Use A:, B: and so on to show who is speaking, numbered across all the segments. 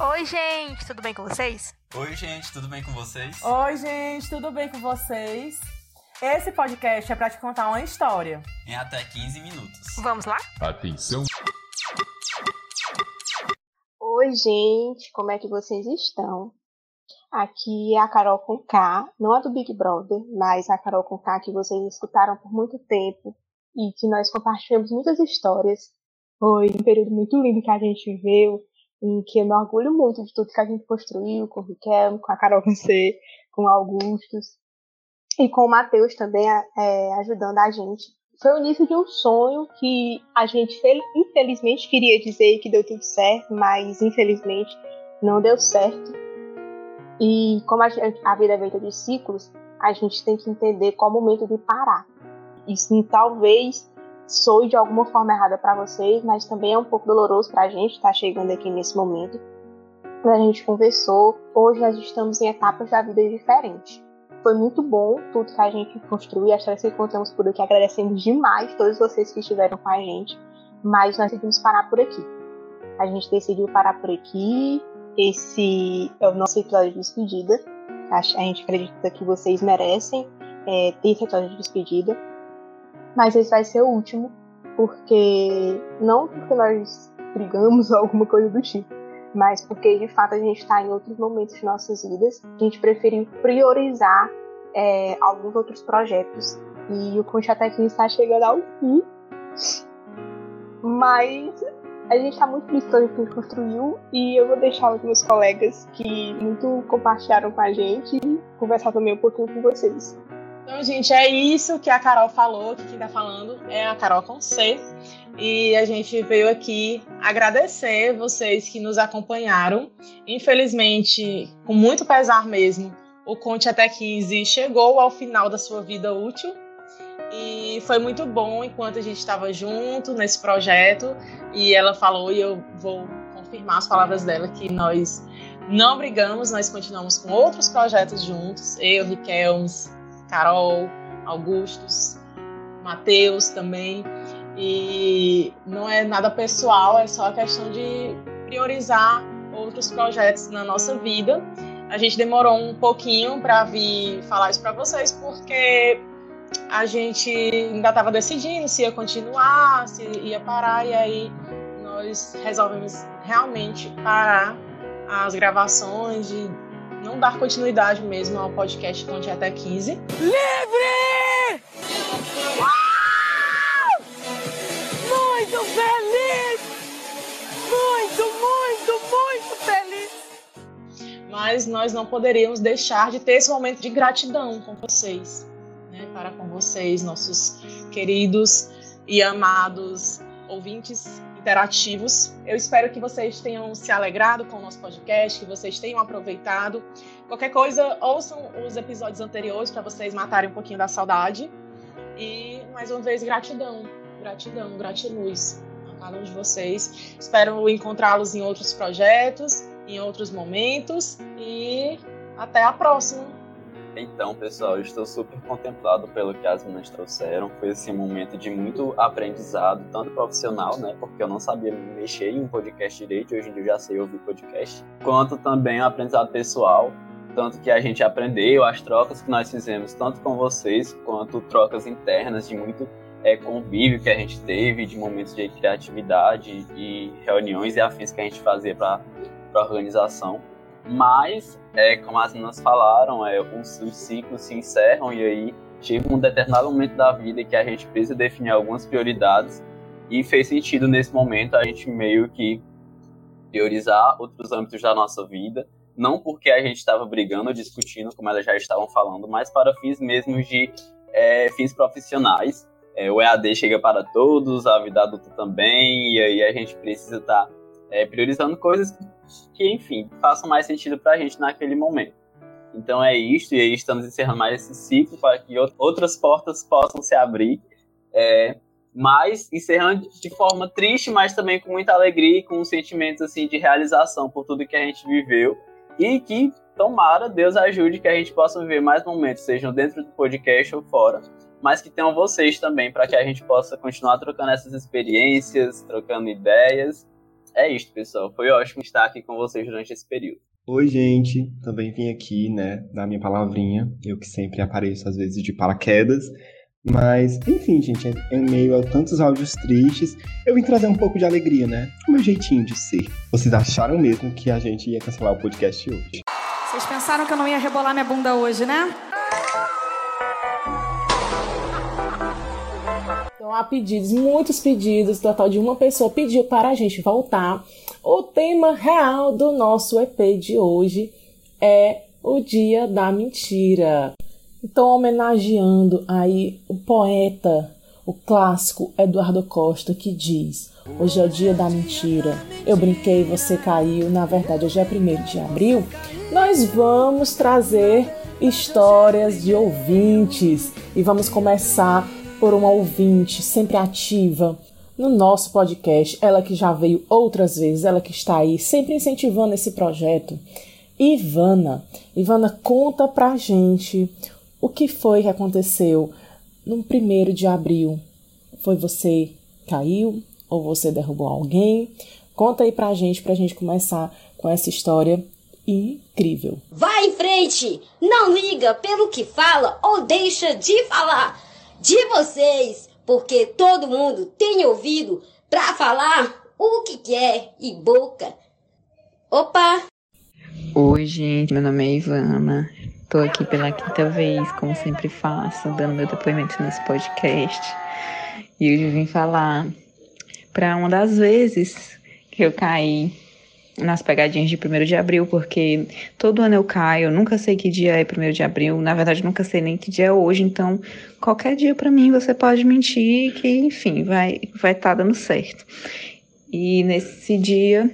A: Oi, gente, tudo bem com vocês?
B: Oi, gente, tudo bem com vocês?
C: Oi, gente, tudo bem com vocês? Esse podcast é para te contar uma história.
B: Em até 15 minutos.
A: Vamos lá?
D: Atenção!
E: Oi, gente, como é que vocês estão? Aqui é a Carol com K, não a do Big Brother, mas a Carol com K que vocês escutaram por muito tempo e que nós compartilhamos muitas histórias. Foi um período muito lindo que a gente viveu, em que eu me orgulho muito de tudo que a gente construiu com o Riquelme, com a Carol C, com o Augustus e com o Matheus também é, ajudando a gente. Foi o início de um sonho que a gente infelizmente queria dizer que deu tudo certo, mas infelizmente não deu certo. E como a, gente, a vida é feita de ciclos, a gente tem que entender qual o momento de parar. Isso talvez soe de alguma forma errada para vocês, mas também é um pouco doloroso para a gente estar tá chegando aqui nesse momento. A gente conversou, hoje nós estamos em etapas da vida diferentes. Foi muito bom tudo que a gente construiu, as histórias que contamos por aqui. Agradecemos demais todos vocês que estiveram com a gente, mas nós decidimos parar por aqui. A gente decidiu parar por aqui. Esse é o nosso episódio de despedida. A gente acredita que vocês merecem é, ter esse episódio de despedida mas esse vai ser o último, porque não porque nós brigamos ou alguma coisa do tipo, mas porque de fato a gente está em outros momentos de nossas vidas, a gente preferiu priorizar é, alguns outros projetos. E o Concha até aqui está chegando ao fim, mas a gente está muito feliz pelo que construiu. E eu vou deixar os meus colegas que muito compartilharam com a gente conversar também um pouquinho com vocês.
C: Então, gente, é isso que a Carol falou, que quem tá falando é a Carol com C. E a gente veio aqui agradecer vocês que nos acompanharam. Infelizmente, com muito pesar mesmo, o Conte Até 15 chegou ao final da sua vida útil. E foi muito bom enquanto a gente estava junto nesse projeto. E ela falou, e eu vou confirmar as palavras dela, que nós não brigamos, nós continuamos com outros projetos juntos. Eu, Riquelmes, Carol, Augustus, Matheus também. E não é nada pessoal, é só a questão de priorizar outros projetos na nossa vida. A gente demorou um pouquinho para vir falar isso para vocês, porque a gente ainda estava decidindo se ia continuar, se ia parar, e aí nós resolvemos realmente parar as gravações de não dar continuidade mesmo ao podcast Conte Até 15.
F: Livre! Uau! Muito feliz! Muito, muito, muito feliz!
C: Mas nós não poderíamos deixar de ter esse momento de gratidão com vocês, né? para com vocês, nossos queridos e amados ouvintes interativos. Eu espero que vocês tenham se alegrado com o nosso podcast, que vocês tenham aproveitado. Qualquer coisa, ouçam os episódios anteriores para vocês matarem um pouquinho da saudade. E mais uma vez, gratidão, gratidão, gratiluz a cada um de vocês. Espero encontrá-los em outros projetos, em outros momentos e até a próxima.
B: Então, pessoal, estou super contemplado pelo que as meninas trouxeram. Foi assim, um momento de muito aprendizado, tanto profissional, né? Porque eu não sabia mexer em um podcast direito, hoje em dia eu já sei ouvir podcast, quanto também um aprendizado pessoal, tanto que a gente aprendeu, as trocas que nós fizemos, tanto com vocês, quanto trocas internas de muito é, convívio que a gente teve, de momentos de criatividade e reuniões e afins que a gente fazia para a organização. Mas, é, como as meninas falaram, é, os, os ciclos se encerram e aí chega um determinado momento da vida que a gente precisa definir algumas prioridades e fez sentido nesse momento a gente meio que priorizar outros âmbitos da nossa vida, não porque a gente estava brigando discutindo, como elas já estavam falando, mas para fins mesmo de é, fins profissionais. É, o EAD chega para todos, a vida adulta também, e aí a gente precisa estar tá, é, priorizando coisas que, enfim, façam mais sentido para a gente naquele momento. Então é isto, e aí estamos encerrando mais esse ciclo para que outras portas possam se abrir. É, mas encerrando de forma triste, mas também com muita alegria e com sentimentos assim de realização por tudo que a gente viveu e que tomara Deus ajude que a gente possa viver mais momentos, sejam dentro do podcast ou fora, mas que tenham vocês também para que a gente possa continuar trocando essas experiências, trocando ideias É isso, pessoal. Foi ótimo estar aqui com vocês durante esse período.
D: Oi, gente. Também vim aqui, né, dar minha palavrinha. Eu que sempre apareço, às vezes, de paraquedas. Mas, enfim, gente, em meio a tantos áudios tristes, eu vim trazer um pouco de alegria, né? O meu jeitinho de ser. Vocês acharam mesmo que a gente ia cancelar o podcast hoje?
G: Vocês pensaram que eu não ia rebolar minha bunda hoje, né?
C: Há pedidos, muitos pedidos, total de uma pessoa pediu para a gente voltar. O tema real do nosso EP de hoje é o Dia da Mentira. Então, homenageando aí o poeta, o clássico Eduardo Costa, que diz: Hoje é o dia da mentira. Eu brinquei, você caiu. Na verdade, hoje é 1 de abril. Nós vamos trazer histórias de ouvintes e vamos começar por uma ouvinte sempre ativa no nosso podcast. Ela que já veio outras vezes, ela que está aí sempre incentivando esse projeto. Ivana, Ivana, conta pra gente o que foi que aconteceu no primeiro de abril? Foi você caiu ou você derrubou alguém? Conta aí pra gente, pra gente começar com essa história incrível.
H: Vai em frente! Não liga pelo que fala ou deixa de falar de vocês, porque todo mundo tem ouvido pra falar o que quer e boca. Opa!
I: Oi, gente, meu nome é Ivana. Tô aqui pela quinta vez, como sempre faço, dando meu depoimento nesse podcast. E hoje eu vim falar para uma das vezes que eu caí nas pegadinhas de 1 de abril, porque todo ano eu caio, nunca sei que dia é 1 de abril, na verdade nunca sei nem que dia é hoje, então qualquer dia para mim você pode mentir que, enfim, vai vai estar tá dando certo. E nesse dia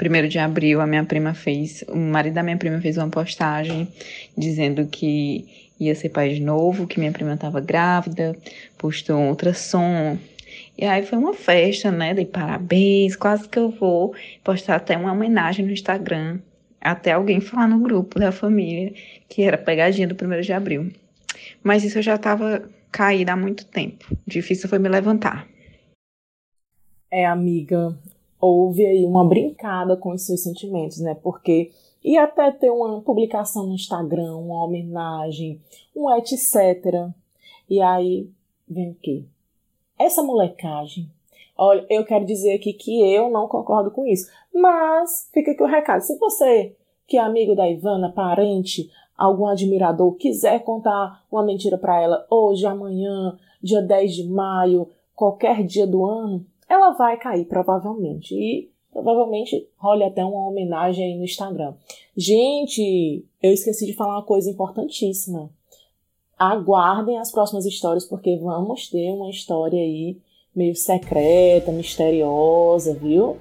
I: 1 de abril, a minha prima fez, o marido da minha prima fez uma postagem dizendo que ia ser pai de novo, que minha prima estava grávida, postou um ultrassom. E aí foi uma festa, né? Dei parabéns, quase que eu vou postar até uma homenagem no Instagram, até alguém falar no grupo da família que era pegadinha do 1 de abril. Mas isso eu já estava caída há muito tempo. Difícil foi me levantar.
C: É, amiga, houve aí uma brincada com os seus sentimentos, né? Porque ia até ter uma publicação no Instagram, uma homenagem, um etc. E aí vem o quê? Essa molecagem. Olha, eu quero dizer aqui que eu não concordo com isso. Mas fica aqui o recado. Se você, que é amigo da Ivana, parente, algum admirador, quiser contar uma mentira para ela hoje, amanhã, dia 10 de maio, qualquer dia do ano, ela vai cair provavelmente. E provavelmente role até uma homenagem aí no Instagram. Gente, eu esqueci de falar uma coisa importantíssima. Aguardem as próximas histórias, porque vamos ter uma história aí meio secreta, misteriosa, viu?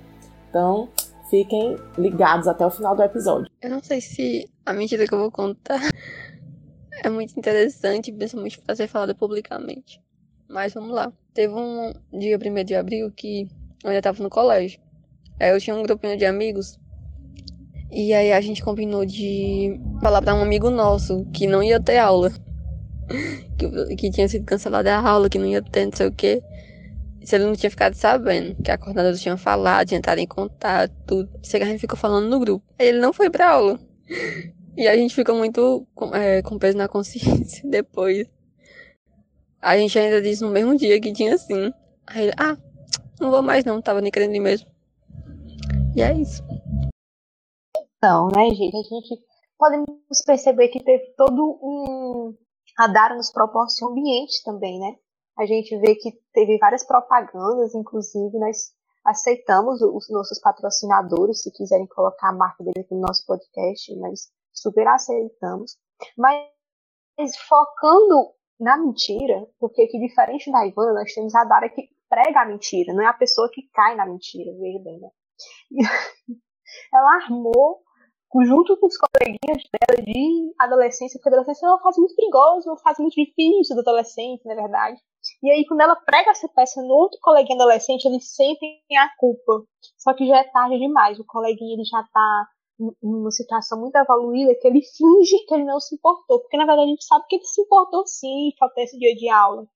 C: Então, fiquem ligados até o final do episódio.
J: Eu não sei se a mentira que eu vou contar é muito interessante, principalmente para ser falada publicamente. Mas vamos lá. Teve um dia 1 de abril que eu ainda tava no colégio. Aí eu tinha um grupinho de amigos. E aí a gente combinou de falar para um amigo nosso que não ia ter aula. Que, que tinha sido cancelada a aula, que não ia ter não sei o quê. Se ele não tinha ficado sabendo, que a coordenadora tinha falado, tinha entrado em contato, tudo. Sei que a gente ficou falando no grupo. Aí ele não foi pra aula. E a gente ficou muito é, com peso na consciência depois. A gente ainda disse no mesmo dia que tinha sim. Aí ele, ah, não vou mais não, tava nem querendo ir mesmo. E é isso.
E: Então, né, gente, a gente podemos perceber que teve todo um. A Dara nos proporciona ambiente também, né? A gente vê que teve várias propagandas, inclusive nós aceitamos os nossos patrocinadores, se quiserem colocar a marca dele aqui no nosso podcast, nós super aceitamos. Mas focando na mentira, porque que diferente da Ivana, nós temos a Dara que prega a mentira, não é a pessoa que cai na mentira, veja bem, né? ela armou, junto com os coleguinhas dela de adolescência, porque adolescência é uma fase muito perigosa, uma fase muito difícil do adolescente, na verdade. E aí, quando ela prega essa peça no outro coleguinha adolescente, eles sentem a culpa. Só que já é tarde demais, o coleguinha ele já tá numa situação muito evoluída que ele finge que ele não se importou, porque na verdade a gente sabe que ele se importou sim, faltou esse dia de aula.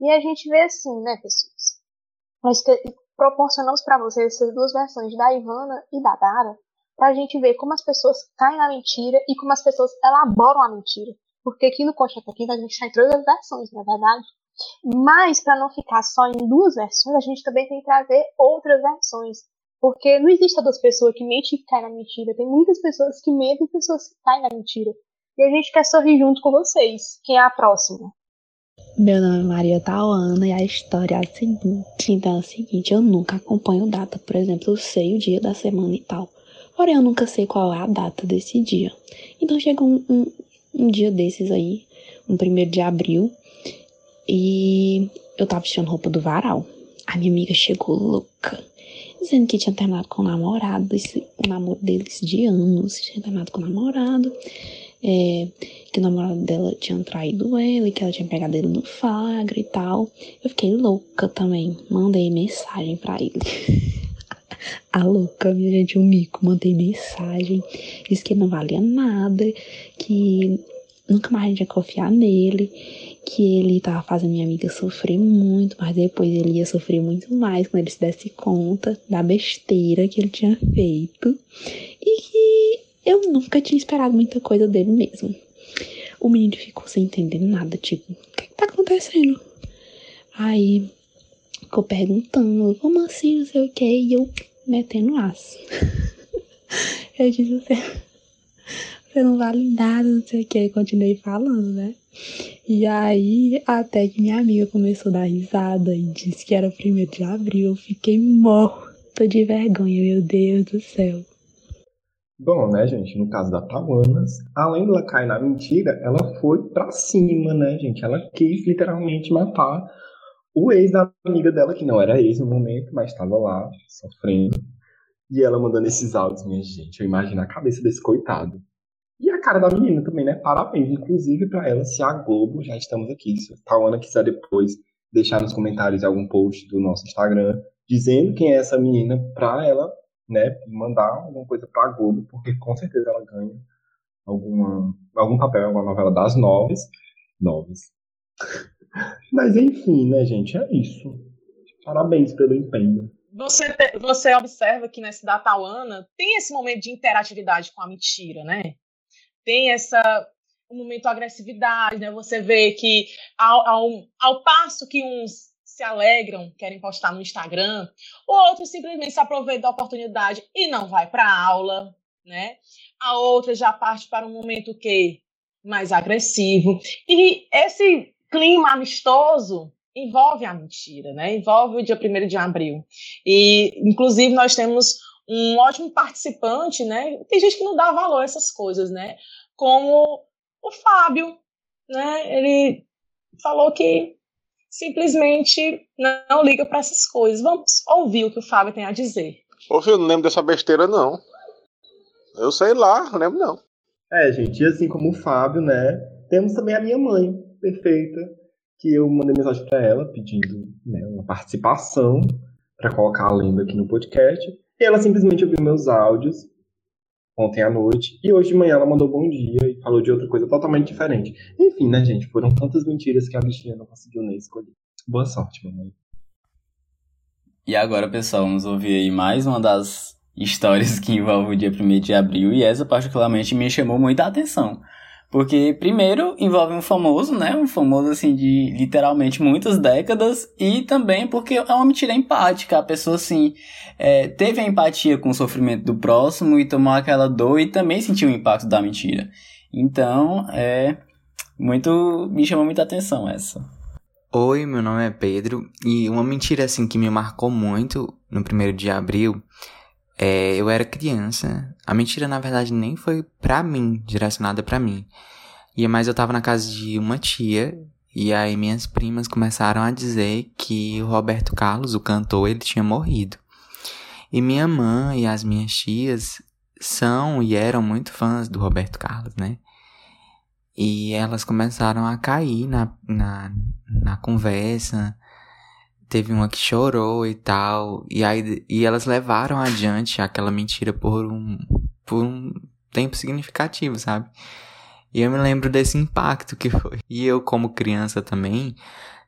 E: E a gente vê assim, né, pessoas? Que, proporcionamos para vocês essas duas versões da Ivana e da Dara, para a gente ver como as pessoas caem na mentira e como as pessoas elaboram a mentira. Porque aqui no Concha Pequena a gente tem todas as versões, na é verdade. Mas, para não ficar só em duas versões, a gente também tem que trazer outras versões. Porque não existe só duas pessoas que mentem e caem na mentira. Tem muitas pessoas que mentem e pessoas que caem na mentira. E a gente quer sorrir junto com vocês. Quem é a próxima?
K: Meu nome é Maria Tauana e a história é a seguinte. Então é o seguinte, eu nunca acompanho data, por exemplo, eu sei o dia da semana e tal. Porém, eu nunca sei qual é a data desse dia. Então chega um, um, um dia desses aí, um primeiro de abril, e eu tava vestindo roupa do varal. A minha amiga chegou louca, dizendo que tinha terminado com o namorado, esse, o namoro deles de anos, tinha terminado com o namorado é, que o namorado dela tinha traído ela e que ela tinha pegado ele no flagra e tal. Eu fiquei louca também. Mandei mensagem para ele. A louca, minha gente, um mico. Mandei mensagem. Disse que não valia nada, que nunca mais a gente ia confiar nele, que ele tava fazendo minha amiga sofrer muito, mas depois ele ia sofrer muito mais quando ele se desse conta da besteira que ele tinha feito. E que eu nunca tinha esperado muita coisa dele mesmo. O menino ficou sem entender nada, tipo, o que, que tá acontecendo? Aí ficou perguntando, como assim, não sei o que, e eu metendo aço. eu disse, você, você não vale nada, não sei o que, continuei falando, né? E aí, até que minha amiga começou a dar risada e disse que era primeiro de abril, eu fiquei morta de vergonha, meu Deus do céu.
D: Bom, né, gente, no caso da Tawanas, além dela cair na mentira, ela foi pra cima, né, gente? Ela quis literalmente matar o ex da amiga dela, que não era ex no momento, mas estava lá, sofrendo. E ela mandando esses áudios, minha gente. Eu imagino a cabeça desse coitado. E a cara da menina também, né? Parabéns, inclusive, para ela, se a Globo, já estamos aqui. Se a Tawana quiser depois deixar nos comentários algum post do nosso Instagram, dizendo quem é essa menina, pra ela né, mandar alguma coisa para a Globo, porque com certeza ela ganha alguma, algum papel alguma novela das nove. Noves. Mas enfim, né, gente, é isso. Parabéns pelo empenho.
C: Você, você observa que nessa Datauana tem esse momento de interatividade com a mentira, né? Tem essa um momento de agressividade, né? Você vê que ao, ao, ao passo que uns se alegram, querem postar no Instagram, o outro simplesmente se aproveita da oportunidade e não vai para a aula, né? A outra já parte para um momento que mais agressivo. E esse clima amistoso envolve a mentira, né? Envolve o dia 1 de abril. E, inclusive, nós temos um ótimo participante, né? Tem gente que não dá valor a essas coisas, né? Como o Fábio, né? Ele falou que simplesmente não liga para essas coisas. Vamos ouvir o que o Fábio tem a dizer.
L: Ô, filho, não lembro dessa besteira, não. Eu sei lá, não lembro não.
D: É, gente, e assim como o Fábio, né? Temos também a minha mãe, perfeita, que eu mandei mensagem para ela pedindo né, uma participação para colocar a lenda aqui no podcast. E ela simplesmente ouviu meus áudios ontem à noite. E hoje de manhã ela mandou bom dia e falou de outra coisa totalmente diferente. Enfim, né, gente? Foram tantas mentiras que a bichinha não conseguiu nem escolher. Boa sorte, mamãe.
B: E agora, pessoal, vamos ouvir aí mais uma das histórias que envolve o dia 1 de abril. E essa, particularmente, me chamou muita atenção. Porque, primeiro, envolve um famoso, né? Um famoso, assim, de literalmente muitas décadas. E também porque é uma mentira empática. A pessoa, assim, é, teve a empatia com o sofrimento do próximo e tomou aquela dor e também sentiu o impacto da mentira. Então, é. Muito. Me chamou muita atenção essa.
M: Oi, meu nome é Pedro. E uma mentira, assim, que me marcou muito no primeiro de abril é, eu era criança. A mentira, na verdade, nem foi pra mim, direcionada pra mim. E mas eu tava na casa de uma tia e aí minhas primas começaram a dizer que o Roberto Carlos, o cantor, ele tinha morrido. E minha mãe e as minhas tias são e eram muito fãs do Roberto Carlos, né? E elas começaram a cair na, na, na conversa, teve uma que chorou e tal. E aí e elas levaram adiante aquela mentira por um, por um tempo significativo, sabe? E eu me lembro desse impacto que foi. E eu, como criança também,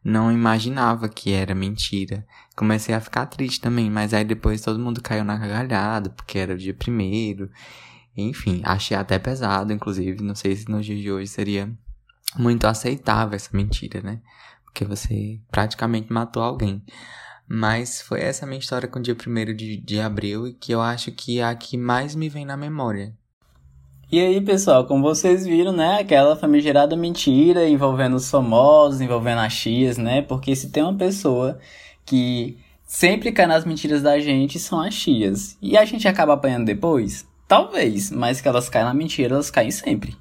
M: não imaginava que era mentira. Comecei a ficar triste também, mas aí depois todo mundo caiu na gargalhada, porque era o dia primeiro. Enfim, achei até pesado, inclusive. Não sei se nos dias de hoje seria muito aceitável essa mentira, né? Porque você praticamente matou alguém. Mas foi essa minha história com o dia 1 de, de abril e que eu acho que é a que mais me vem na memória.
B: E aí, pessoal, como vocês viram, né, aquela famigerada mentira envolvendo os famosos, envolvendo as chias, né? Porque se tem uma pessoa que sempre cai nas mentiras da gente, são as chias. E a gente acaba apanhando depois? Talvez, mas que elas caem na mentira, elas caem sempre.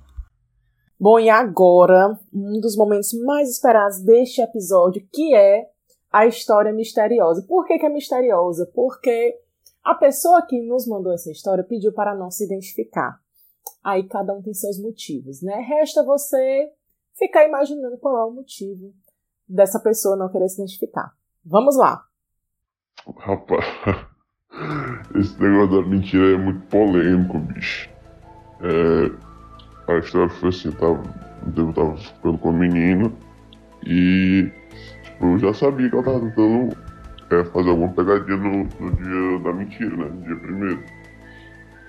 C: Bom, e agora, um dos momentos mais esperados deste episódio, que é a história misteriosa. Por que, que é misteriosa? Porque a pessoa que nos mandou essa história pediu para não se identificar. Aí cada um tem seus motivos, né? Resta você ficar imaginando qual é o motivo dessa pessoa não querer se identificar. Vamos lá.
N: Rapaz, esse negócio da mentira é muito polêmico, bicho. É, história foi assim, tava, eu tava ficando com a menina e tipo, eu já sabia que ela tava tentando é, fazer alguma pegadinha no, no, dia da mentira, né? No dia primeiro.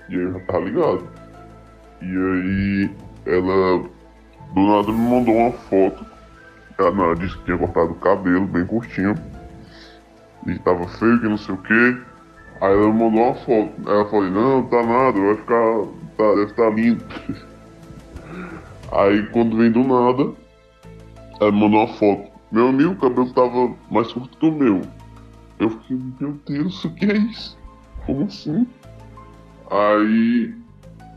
N: E aí eu já tava ligado. E aí ela do nada me mandou uma foto. Ela disse que tinha cortado o cabelo bem curtinho. E tava feio, que não sei o que. Aí ela me mandou uma foto. Aí eu falei, não, tá nada, vai ficar. Tá, deve estar tá lindo. Aí quando vem do nada, ela mandou uma foto. Meu amigo, o cabelo tava mais curto que o meu. Eu fiquei, meu Deus, o que é isso? Como assim? Aí.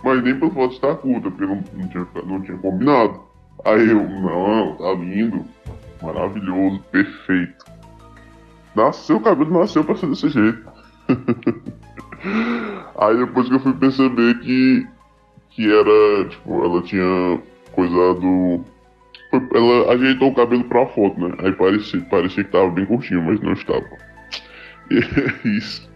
N: Mas nem pela foto estar curta, porque não, não, tinha, não tinha combinado. Aí eu, não, tá lindo, maravilhoso, perfeito. Nasceu, o cabelo nasceu pra ser desse jeito. Aí depois que eu fui perceber que, que era, tipo, ela tinha coisado. Ela ajeitou o cabelo pra foto, né? Aí parecia, parecia que tava bem curtinho, mas não estava. E é isso.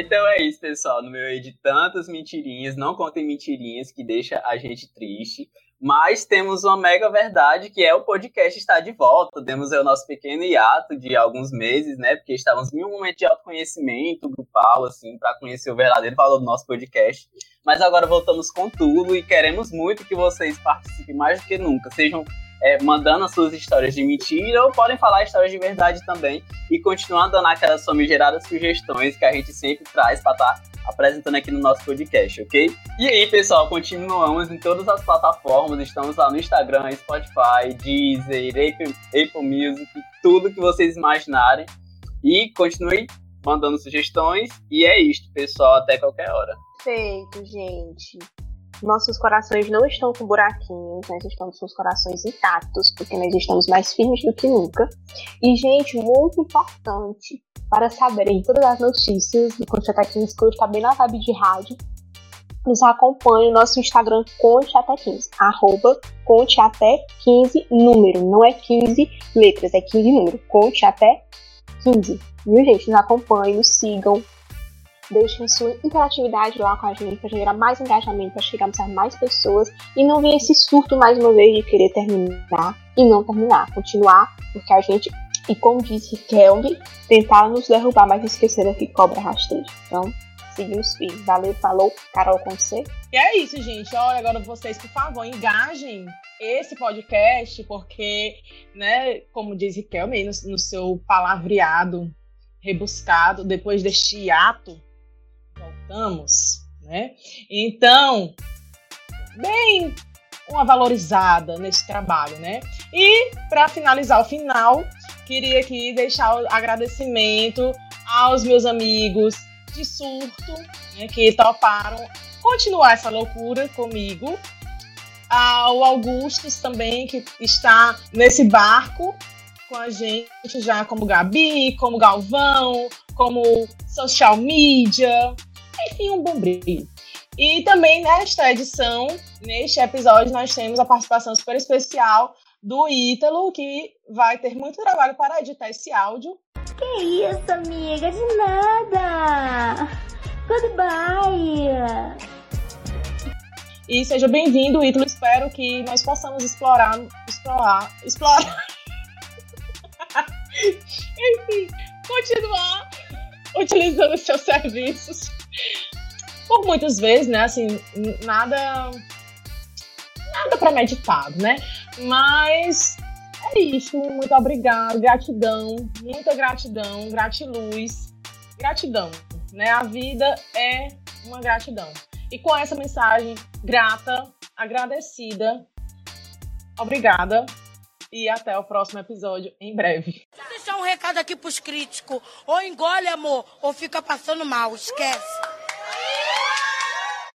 B: Então é isso, pessoal. No meio de tantas mentirinhas, não contem mentirinhas que deixa a gente triste. Mas temos uma mega verdade que é o podcast está de volta. Temos o nosso pequeno hiato de alguns meses, né? Porque estávamos em um momento de autoconhecimento grupal, assim, para conhecer o verdadeiro valor do nosso podcast. Mas agora voltamos com tudo e queremos muito que vocês participem mais do que nunca. Sejam é, mandando as suas histórias de mentira ou podem falar histórias de verdade também e continuar dando aquelas famigeradas sugestões que a gente sempre traz para estar tá apresentando aqui no nosso podcast, ok? E aí, pessoal, continuamos em todas as plataformas, estamos lá no Instagram, Spotify, Deezer, Apple, Apple Music, tudo que vocês imaginarem. E continue mandando sugestões. E é isto, pessoal, até qualquer hora.
E: Perfeito, gente. Nossos corações não estão com buraquinhos, nós estamos com os corações intactos, porque nós estamos mais firmes do que nunca. E, gente, muito importante, para saberem todas as notícias do Conte 15, que hoje está bem na vibe de rádio, nos acompanhe no nosso Instagram Conte Até 15, arroba Conte Até 15 número, não é 15 letras, é 15 número, Conte Até 15. Viu, gente? Nos acompanhem, nos sigam, Deixem sua interatividade lá com a gente para gerar mais engajamento, para chegarmos a mais pessoas e não vir esse surto mais uma vez de querer terminar e não terminar. Continuar, porque a gente, e como disse Kelvin, tentaram nos derrubar, mas esqueceram que cobra rasteiro. Então, seguimos firmes. Valeu, falou, Carol com você.
C: E é isso, gente. Olha, agora vocês, por favor, engajem esse podcast, porque, né, como diz Kelvin no, no seu palavreado rebuscado, depois deste ato voltamos, né? Então, bem uma valorizada nesse trabalho, né? E para finalizar o final, queria aqui deixar o agradecimento aos meus amigos de surto, né, que toparam continuar essa loucura comigo. Ao Augustus também, que está nesse barco com a gente já como Gabi, como Galvão, como social media, enfim, um bombril. E também nesta edição, neste episódio, nós temos a participação super especial do Ítalo, que vai ter muito trabalho para editar esse áudio.
O: Que isso, amiga? De nada! Goodbye!
C: E seja bem-vindo, Ítalo. Espero que nós possamos explorar. Explorar. Explorar. e continuar utilizando seus serviços. Por muitas vezes, né? Assim, nada. Nada premeditado, né? Mas é isso. Muito obrigado, gratidão, muita gratidão, gratiluz, gratidão. Né? A vida é uma gratidão. E com essa mensagem grata, agradecida, obrigada e até o próximo episódio em breve.
F: Deixa um recado aqui pros críticos. Ou engole, amor, ou fica passando mal. Esquece.